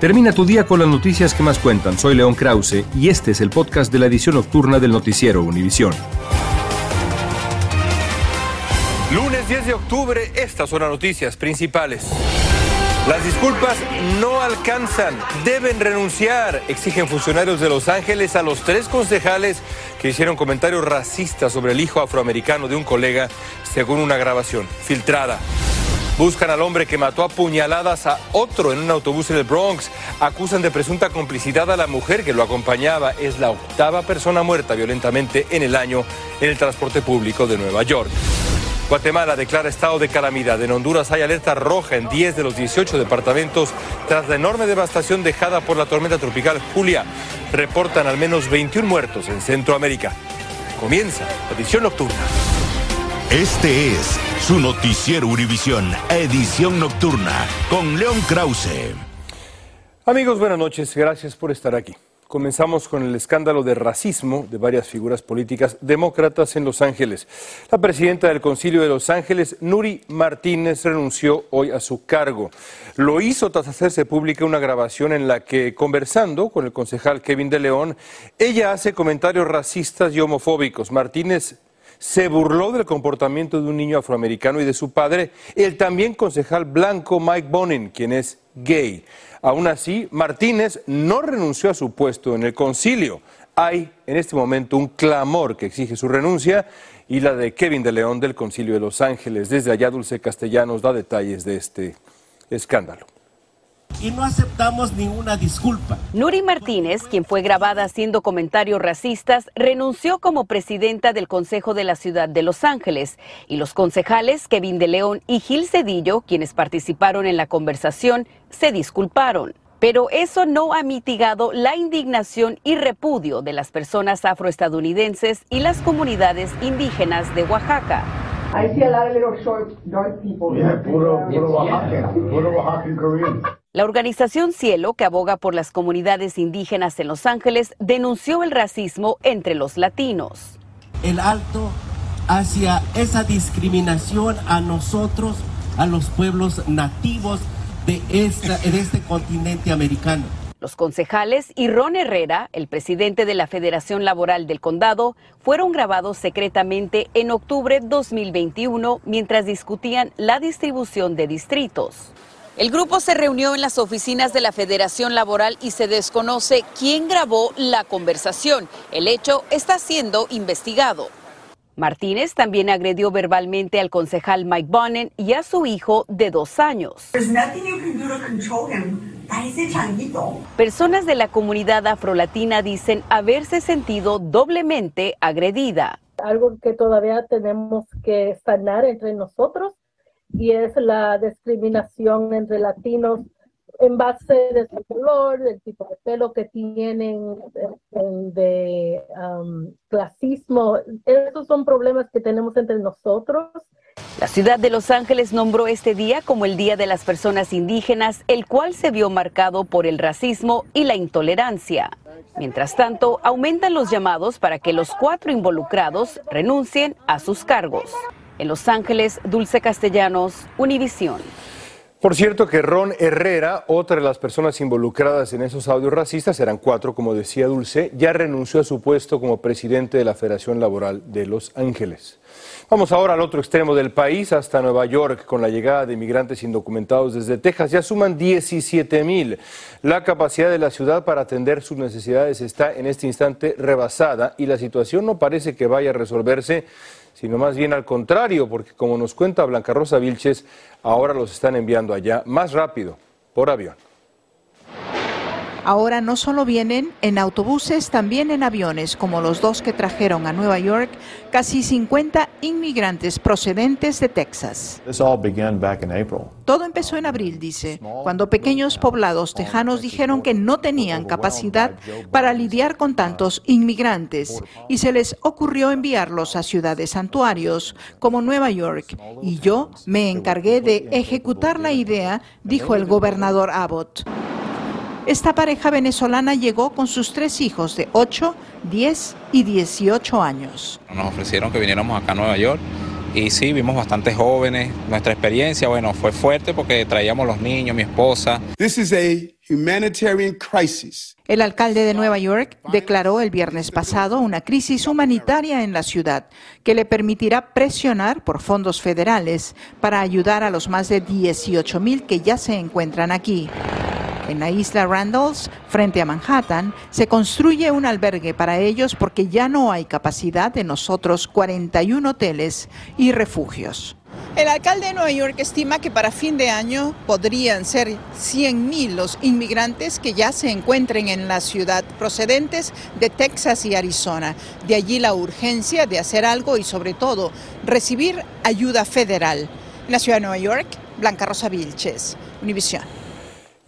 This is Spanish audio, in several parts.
Termina tu día con las noticias que más cuentan. Soy León Krause y este es el podcast de la edición nocturna del noticiero Univisión. Lunes 10 de octubre, estas son las noticias principales. Las disculpas no alcanzan, deben renunciar, exigen funcionarios de Los Ángeles a los tres concejales que hicieron comentarios racistas sobre el hijo afroamericano de un colega, según una grabación filtrada. Buscan al hombre que mató a puñaladas a otro en un autobús en el Bronx. Acusan de presunta complicidad a la mujer que lo acompañaba. Es la octava persona muerta violentamente en el año en el transporte público de Nueva York. Guatemala declara estado de calamidad. En Honduras hay alerta roja en 10 de los 18 departamentos tras la enorme devastación dejada por la tormenta tropical Julia. Reportan al menos 21 muertos en Centroamérica. Comienza la edición nocturna. Este es su noticiero Univisión, edición nocturna, con León Krause. Amigos, buenas noches. Gracias por estar aquí. Comenzamos con el escándalo de racismo de varias figuras políticas demócratas en Los Ángeles. La presidenta del Concilio de Los Ángeles, Nuri Martínez, renunció hoy a su cargo. Lo hizo tras hacerse pública una grabación en la que, conversando con el concejal Kevin de León, ella hace comentarios racistas y homofóbicos. Martínez se burló del comportamiento de un niño afroamericano y de su padre, el también concejal blanco Mike Bonin, quien es gay. Aún así, Martínez no renunció a su puesto en el concilio. Hay en este momento un clamor que exige su renuncia y la de Kevin de León del Concilio de Los Ángeles. Desde allá, Dulce Castellanos da detalles de este escándalo y no aceptamos ninguna disculpa. Nuri Martínez, quien fue grabada haciendo comentarios racistas, renunció como presidenta del Consejo de la Ciudad de Los Ángeles y los concejales Kevin de León y Gil Cedillo, quienes participaron en la conversación, se disculparon. Pero eso no ha mitigado la indignación y repudio de las personas afroestadounidenses y las comunidades indígenas de Oaxaca. La organización Cielo, que aboga por las comunidades indígenas en Los Ángeles, denunció el racismo entre los latinos. El alto hacia esa discriminación a nosotros, a los pueblos nativos de, esta, de este continente americano. Los concejales y Ron Herrera, el presidente de la Federación Laboral del Condado, fueron grabados secretamente en octubre 2021 mientras discutían la distribución de distritos. El grupo se reunió en las oficinas de la Federación Laboral y se desconoce quién grabó la conversación. El hecho está siendo investigado. Martínez también agredió verbalmente al concejal Mike Bonnen y a su hijo de dos años. Personas de la comunidad afrolatina dicen haberse sentido doblemente agredida. Algo que todavía tenemos que sanar entre nosotros y es la discriminación entre latinos en base de su color, del tipo de pelo que tienen, de, um, clasismo. Esos son problemas que tenemos entre nosotros. La ciudad de Los Ángeles nombró este día como el Día de las Personas Indígenas, el cual se vio marcado por el racismo y la intolerancia. Mientras tanto, aumentan los llamados para que los cuatro involucrados renuncien a sus cargos. En Los Ángeles, Dulce Castellanos, Univisión. Por cierto que Ron Herrera, otra de las personas involucradas en esos audios racistas, eran cuatro, como decía Dulce, ya renunció a su puesto como presidente de la Federación Laboral de Los Ángeles. Vamos ahora al otro extremo del país, hasta Nueva York, con la llegada de inmigrantes indocumentados desde Texas. Ya suman 17 mil. La capacidad de la ciudad para atender sus necesidades está en este instante rebasada y la situación no parece que vaya a resolverse sino más bien al contrario, porque como nos cuenta Blanca Rosa Vilches, ahora los están enviando allá más rápido, por avión. Ahora no solo vienen en autobuses, también en aviones, como los dos que trajeron a Nueva York casi 50 inmigrantes procedentes de Texas. Todo empezó en abril, dice, cuando pequeños poblados tejanos dijeron que no tenían capacidad para lidiar con tantos inmigrantes y se les ocurrió enviarlos a ciudades santuarios como Nueva York. Y yo me encargué de ejecutar la idea, dijo el gobernador Abbott. Esta pareja venezolana llegó con sus tres hijos de 8, 10 y 18 años. Nos ofrecieron que viniéramos acá a Nueva York y sí, vimos bastante jóvenes. Nuestra experiencia, bueno, fue fuerte porque traíamos los niños, mi esposa. El alcalde de Nueva York declaró el viernes pasado una crisis humanitaria en la ciudad que le permitirá presionar por fondos federales para ayudar a los más de 18 mil que ya se encuentran aquí. En la isla Randalls, frente a Manhattan, se construye un albergue para ellos porque ya no hay capacidad en los otros 41 hoteles y refugios. El alcalde de Nueva York estima que para fin de año podrían ser 100.000 los inmigrantes que ya se encuentren en la ciudad procedentes de Texas y Arizona. De allí la urgencia de hacer algo y sobre todo recibir ayuda federal. En la ciudad de Nueva York, Blanca Rosa Vilches, Univisión.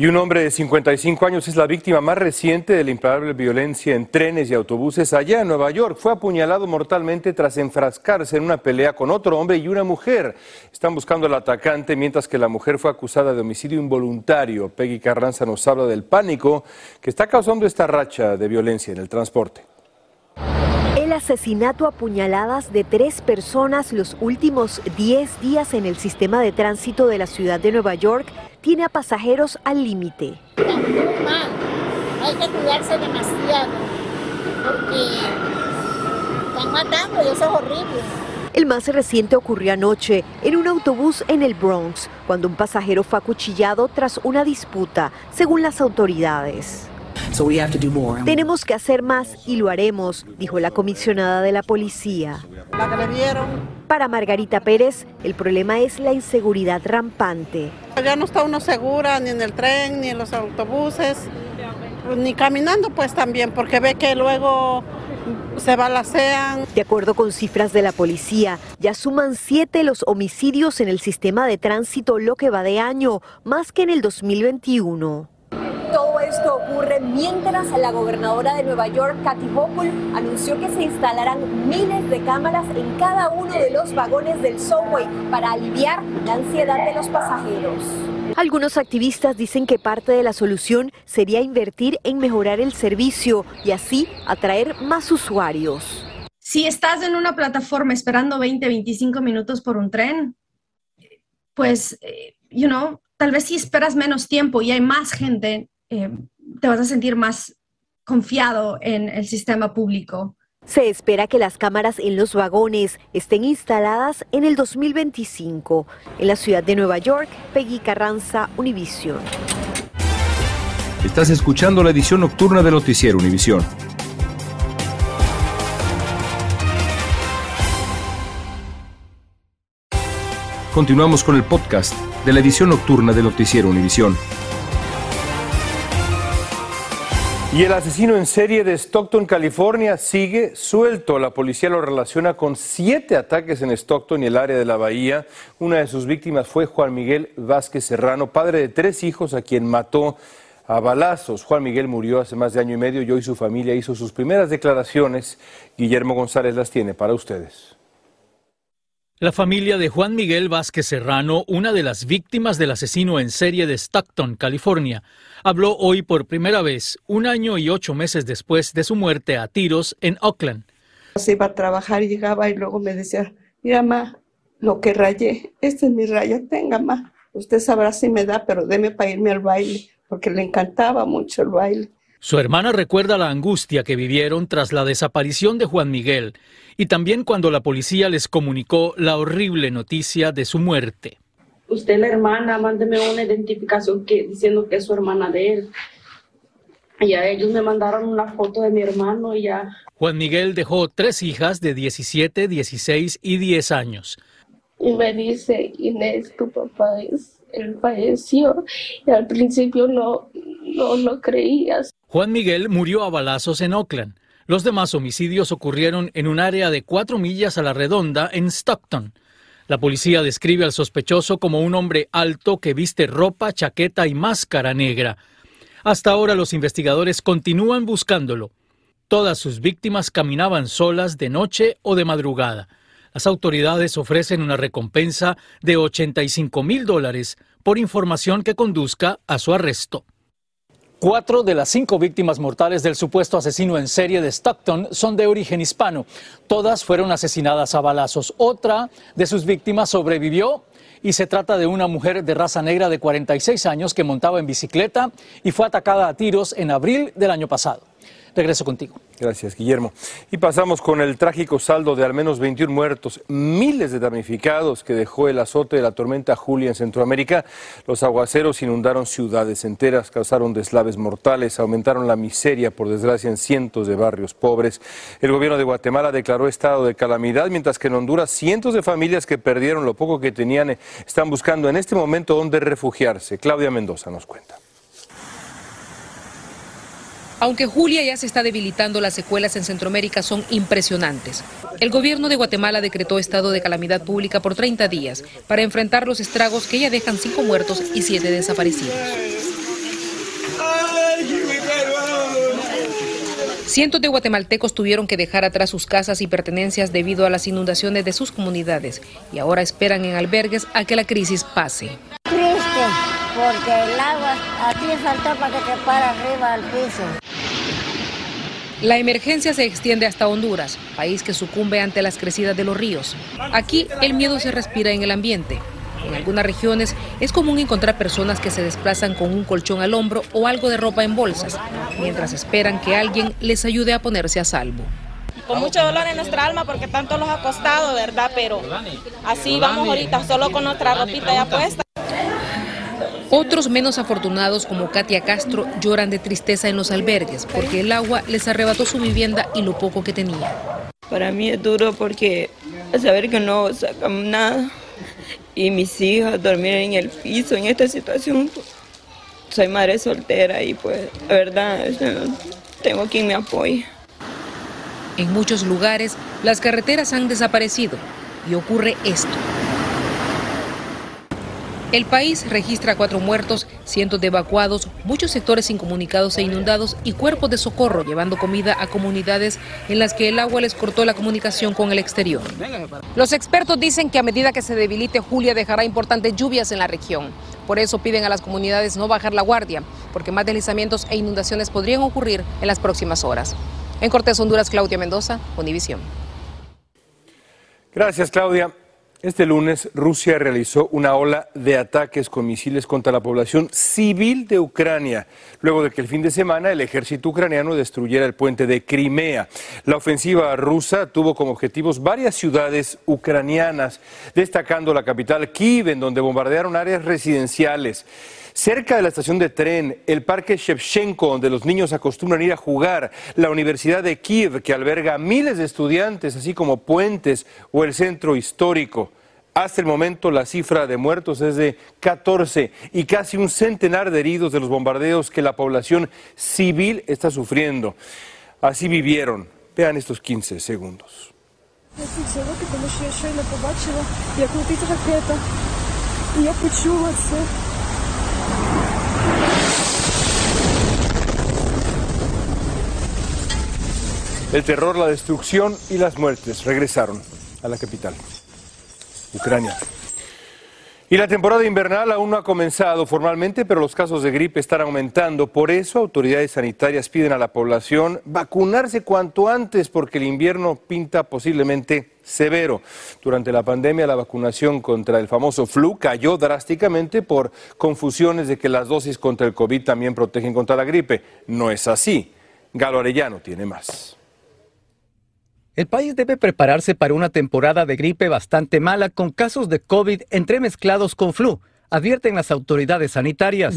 Y un hombre de 55 años es la víctima más reciente de la imparable violencia en trenes y autobuses allá en Nueva York. Fue apuñalado mortalmente tras enfrascarse en una pelea con otro hombre y una mujer. Están buscando al atacante mientras que la mujer fue acusada de homicidio involuntario. Peggy Carranza nos habla del pánico que está causando esta racha de violencia en el transporte. El asesinato a puñaladas de tres personas los últimos 10 días en el sistema de tránsito de la ciudad de Nueva York tiene a pasajeros al límite. Hay que cuidarse demasiado porque están matando y eso es horrible. El más reciente ocurrió anoche en un autobús en el Bronx, cuando un pasajero fue acuchillado tras una disputa, según las autoridades. Tenemos que hacer más y lo haremos, dijo la comisionada de la policía. Para Margarita Pérez, el problema es la inseguridad rampante. Ya no está uno segura ni en el tren, ni en los autobuses, ni caminando pues también, porque ve que luego se balacean. De acuerdo con cifras de la policía, ya suman siete los homicidios en el sistema de tránsito lo que va de año, más que en el 2021. Esto ocurre mientras la gobernadora de Nueva York, Kathy Hochul, anunció que se instalarán miles de cámaras en cada uno de los vagones del subway para aliviar la ansiedad de los pasajeros. Algunos activistas dicen que parte de la solución sería invertir en mejorar el servicio y así atraer más usuarios. Si estás en una plataforma esperando 20, 25 minutos por un tren, pues, eh, you know, tal vez si esperas menos tiempo y hay más gente eh, te vas a sentir más confiado en el sistema público. Se espera que las cámaras en los vagones estén instaladas en el 2025. En la ciudad de Nueva York, Peggy Carranza, Univision. Estás escuchando la edición nocturna de Noticiero Univisión. Continuamos con el podcast de la edición nocturna de Noticiero Univisión. Y el asesino en serie de Stockton, California, sigue suelto. La policía lo relaciona con siete ataques en Stockton y el área de la bahía. Una de sus víctimas fue Juan Miguel Vázquez Serrano, padre de tres hijos a quien mató a balazos. Juan Miguel murió hace más de año y medio y hoy su familia hizo sus primeras declaraciones. Guillermo González las tiene para ustedes. La familia de Juan Miguel Vázquez Serrano, una de las víctimas del asesino en serie de Stockton, California, habló hoy por primera vez, un año y ocho meses después de su muerte a tiros en Oakland. Se iba a trabajar, llegaba y luego me decía, mira, ma, lo que rayé, este es mi raya, tenga, ma. Usted sabrá si me da, pero deme para irme al baile, porque le encantaba mucho el baile. Su hermana recuerda la angustia que vivieron tras la desaparición de Juan Miguel y también cuando la policía les comunicó la horrible noticia de su muerte. Usted, la hermana, mándeme una identificación que, diciendo que es su hermana de él. Y a ellos me mandaron una foto de mi hermano y ya. Juan Miguel dejó tres hijas de 17, 16 y 10 años. Y me dice, Inés, tu papá es, él falleció. Y al principio no, no lo creías. Juan Miguel murió a balazos en Oakland. Los demás homicidios ocurrieron en un área de cuatro millas a la redonda en Stockton. La policía describe al sospechoso como un hombre alto que viste ropa, chaqueta y máscara negra. Hasta ahora los investigadores continúan buscándolo. Todas sus víctimas caminaban solas de noche o de madrugada. Las autoridades ofrecen una recompensa de 85 mil dólares por información que conduzca a su arresto. Cuatro de las cinco víctimas mortales del supuesto asesino en serie de Stockton son de origen hispano. Todas fueron asesinadas a balazos. Otra de sus víctimas sobrevivió y se trata de una mujer de raza negra de 46 años que montaba en bicicleta y fue atacada a tiros en abril del año pasado. Regreso contigo. Gracias, Guillermo. Y pasamos con el trágico saldo de al menos 21 muertos, miles de damnificados que dejó el azote de la tormenta Julia en Centroamérica. Los aguaceros inundaron ciudades enteras, causaron deslaves mortales, aumentaron la miseria, por desgracia, en cientos de barrios pobres. El gobierno de Guatemala declaró estado de calamidad, mientras que en Honduras cientos de familias que perdieron lo poco que tenían están buscando en este momento dónde refugiarse. Claudia Mendoza nos cuenta. Aunque Julia ya se está debilitando, las secuelas en Centroamérica son impresionantes. El gobierno de Guatemala decretó estado de calamidad pública por 30 días para enfrentar los estragos que ya dejan cinco muertos y siete desaparecidos. Cientos de guatemaltecos tuvieron que dejar atrás sus casas y pertenencias debido a las inundaciones de sus comunidades y ahora esperan en albergues a que la crisis pase. Triste, porque el agua aquí saltó para que te para arriba al piso. La emergencia se extiende hasta Honduras, país que sucumbe ante las crecidas de los ríos. Aquí el miedo se respira en el ambiente. En algunas regiones es común encontrar personas que se desplazan con un colchón al hombro o algo de ropa en bolsas, mientras esperan que alguien les ayude a ponerse a salvo. Con mucho dolor en nuestra alma porque tanto los ha costado, ¿verdad? Pero así vamos ahorita, solo con nuestra ropita ya puesta. Otros menos afortunados, como Katia Castro, lloran de tristeza en los albergues porque el agua les arrebató su vivienda y lo poco que tenía. Para mí es duro porque saber que no sacamos nada y mis hijas dormir en el piso en esta situación. Soy madre soltera y pues la verdad tengo quien me apoye. En muchos lugares las carreteras han desaparecido y ocurre esto. El país registra cuatro muertos, cientos de evacuados, muchos sectores incomunicados e inundados y cuerpos de socorro llevando comida a comunidades en las que el agua les cortó la comunicación con el exterior. Los expertos dicen que a medida que se debilite Julia dejará importantes lluvias en la región. Por eso piden a las comunidades no bajar la guardia, porque más deslizamientos e inundaciones podrían ocurrir en las próximas horas. En Cortés, Honduras, Claudia Mendoza, Univisión. Gracias, Claudia. Este lunes Rusia realizó una ola de ataques con misiles contra la población civil de Ucrania, luego de que el fin de semana el ejército ucraniano destruyera el puente de Crimea. La ofensiva rusa tuvo como objetivos varias ciudades ucranianas, destacando la capital Kiev, en donde bombardearon áreas residenciales. Cerca de la estación de tren, el parque Shevchenko, donde los niños acostumbran ir a jugar, la Universidad de Kiev, que alberga miles de estudiantes, así como puentes o el centro histórico. Hasta el momento la cifra de muertos es de 14 y casi un centenar de heridos de los bombardeos que la población civil está sufriendo. Así vivieron. Vean estos 15 segundos. El terror, la destrucción y las muertes regresaron a la capital, Ucrania. Y la temporada invernal aún no ha comenzado formalmente, pero los casos de gripe están aumentando. Por eso, autoridades sanitarias piden a la población vacunarse cuanto antes, porque el invierno pinta posiblemente severo. Durante la pandemia, la vacunación contra el famoso flu cayó drásticamente por confusiones de que las dosis contra el COVID también protegen contra la gripe. No es así. Galo Arellano tiene más. El país debe prepararse para una temporada de gripe bastante mala con casos de COVID entremezclados con flu, advierten las autoridades sanitarias.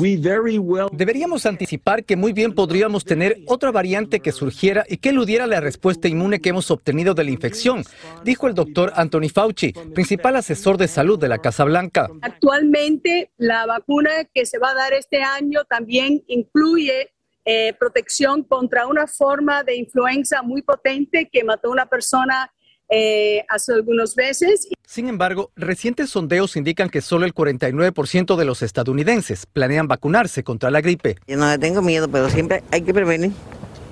Deberíamos anticipar que muy bien podríamos tener otra variante que surgiera y que eludiera la respuesta inmune que hemos obtenido de la infección, dijo el doctor Anthony Fauci, principal asesor de salud de la Casa Blanca. Actualmente, la vacuna que se va a dar este año también incluye eh, protección contra una forma de influenza muy potente que mató a una persona eh, hace algunos meses. Sin embargo, recientes sondeos indican que solo el 49% de los estadounidenses planean vacunarse contra la gripe. Yo no tengo miedo, pero siempre hay que prevenir.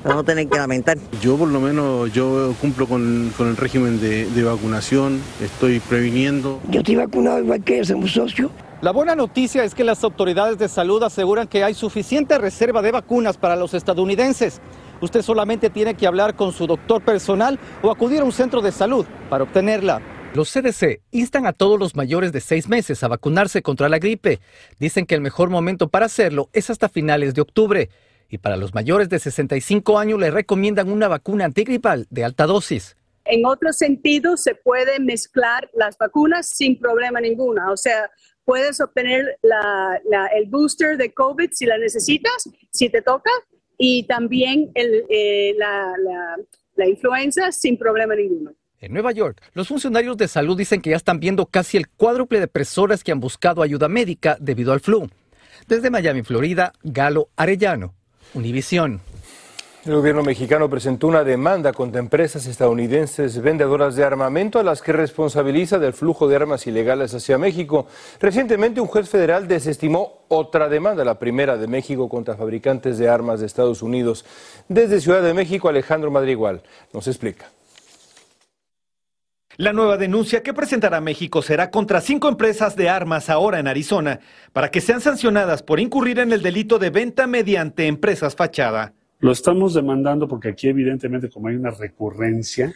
Para no tener que lamentar. Yo por lo menos yo cumplo con, con el régimen de, de, vacunación, estoy previniendo. Yo estoy vacunado igual que somos socio. La buena noticia es que las autoridades de salud aseguran que hay suficiente reserva de vacunas para los estadounidenses. Usted solamente tiene que hablar con su doctor personal o acudir a un centro de salud para obtenerla. Los CDC instan a todos los mayores de seis meses a vacunarse contra la gripe. Dicen que el mejor momento para hacerlo es hasta finales de octubre. Y para los mayores de 65 años les recomiendan una vacuna antigripal de alta dosis. En otro sentido, se puede mezclar las vacunas sin problema ninguna. O sea, puedes obtener el booster de COVID si la necesitas, si te toca, y también eh, la influenza sin problema ninguno. En Nueva York, los funcionarios de salud dicen que ya están viendo casi el cuádruple de personas que han buscado ayuda médica debido al flu. Desde Miami, Florida, Galo Arellano, Univisión. El gobierno mexicano presentó una demanda contra empresas estadounidenses vendedoras de armamento a las que responsabiliza del flujo de armas ilegales hacia México. Recientemente un juez federal desestimó otra demanda, la primera de México contra fabricantes de armas de Estados Unidos. Desde Ciudad de México, Alejandro Madrigual nos explica. La nueva denuncia que presentará México será contra cinco empresas de armas ahora en Arizona, para que sean sancionadas por incurrir en el delito de venta mediante empresas fachada. Lo estamos demandando porque aquí evidentemente como hay una recurrencia,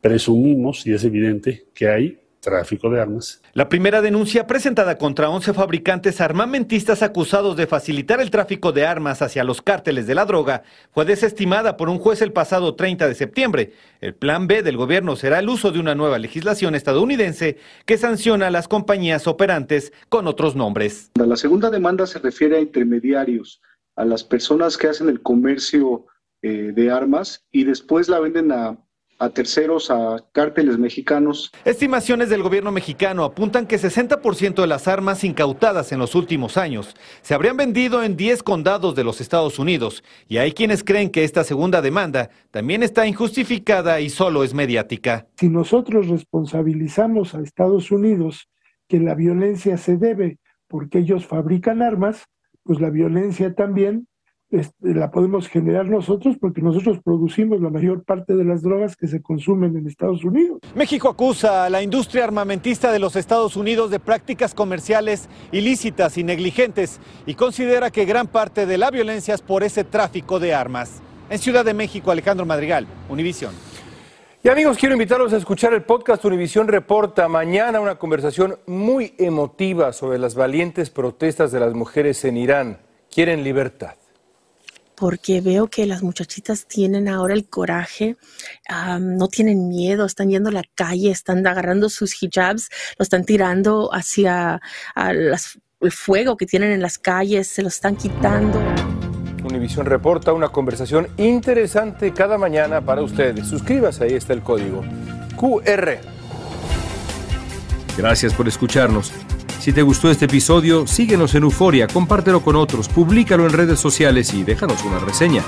presumimos, y es evidente, que hay tráfico de armas. La primera denuncia presentada contra 11 fabricantes armamentistas acusados de facilitar el tráfico de armas hacia los cárteles de la droga fue desestimada por un juez el pasado 30 de septiembre. El plan B del gobierno será el uso de una nueva legislación estadounidense que sanciona a las compañías operantes con otros nombres. La segunda demanda se refiere a intermediarios, a las personas que hacen el comercio eh, de armas y después la venden a a terceros, a cárteles mexicanos. Estimaciones del gobierno mexicano apuntan que 60% de las armas incautadas en los últimos años se habrían vendido en 10 condados de los Estados Unidos. Y hay quienes creen que esta segunda demanda también está injustificada y solo es mediática. Si nosotros responsabilizamos a Estados Unidos que la violencia se debe porque ellos fabrican armas, pues la violencia también la podemos generar nosotros porque nosotros producimos la mayor parte de las drogas que se consumen en Estados Unidos. México acusa a la industria armamentista de los Estados Unidos de prácticas comerciales ilícitas y negligentes y considera que gran parte de la violencia es por ese tráfico de armas. En Ciudad de México, Alejandro Madrigal, Univisión. Y amigos, quiero invitarlos a escuchar el podcast Univisión Reporta. Mañana una conversación muy emotiva sobre las valientes protestas de las mujeres en Irán. Quieren libertad porque veo que las muchachitas tienen ahora el coraje, no tienen miedo, están yendo a la calle, están agarrando sus hijabs, lo están tirando hacia el fuego que tienen en las calles, se lo están quitando. Univisión reporta una conversación interesante cada mañana para ustedes. Suscríbase, ahí está el código QR. Gracias por escucharnos. Si te gustó este episodio, síguenos en Euforia, compártelo con otros, públicalo en redes sociales y déjanos una reseña.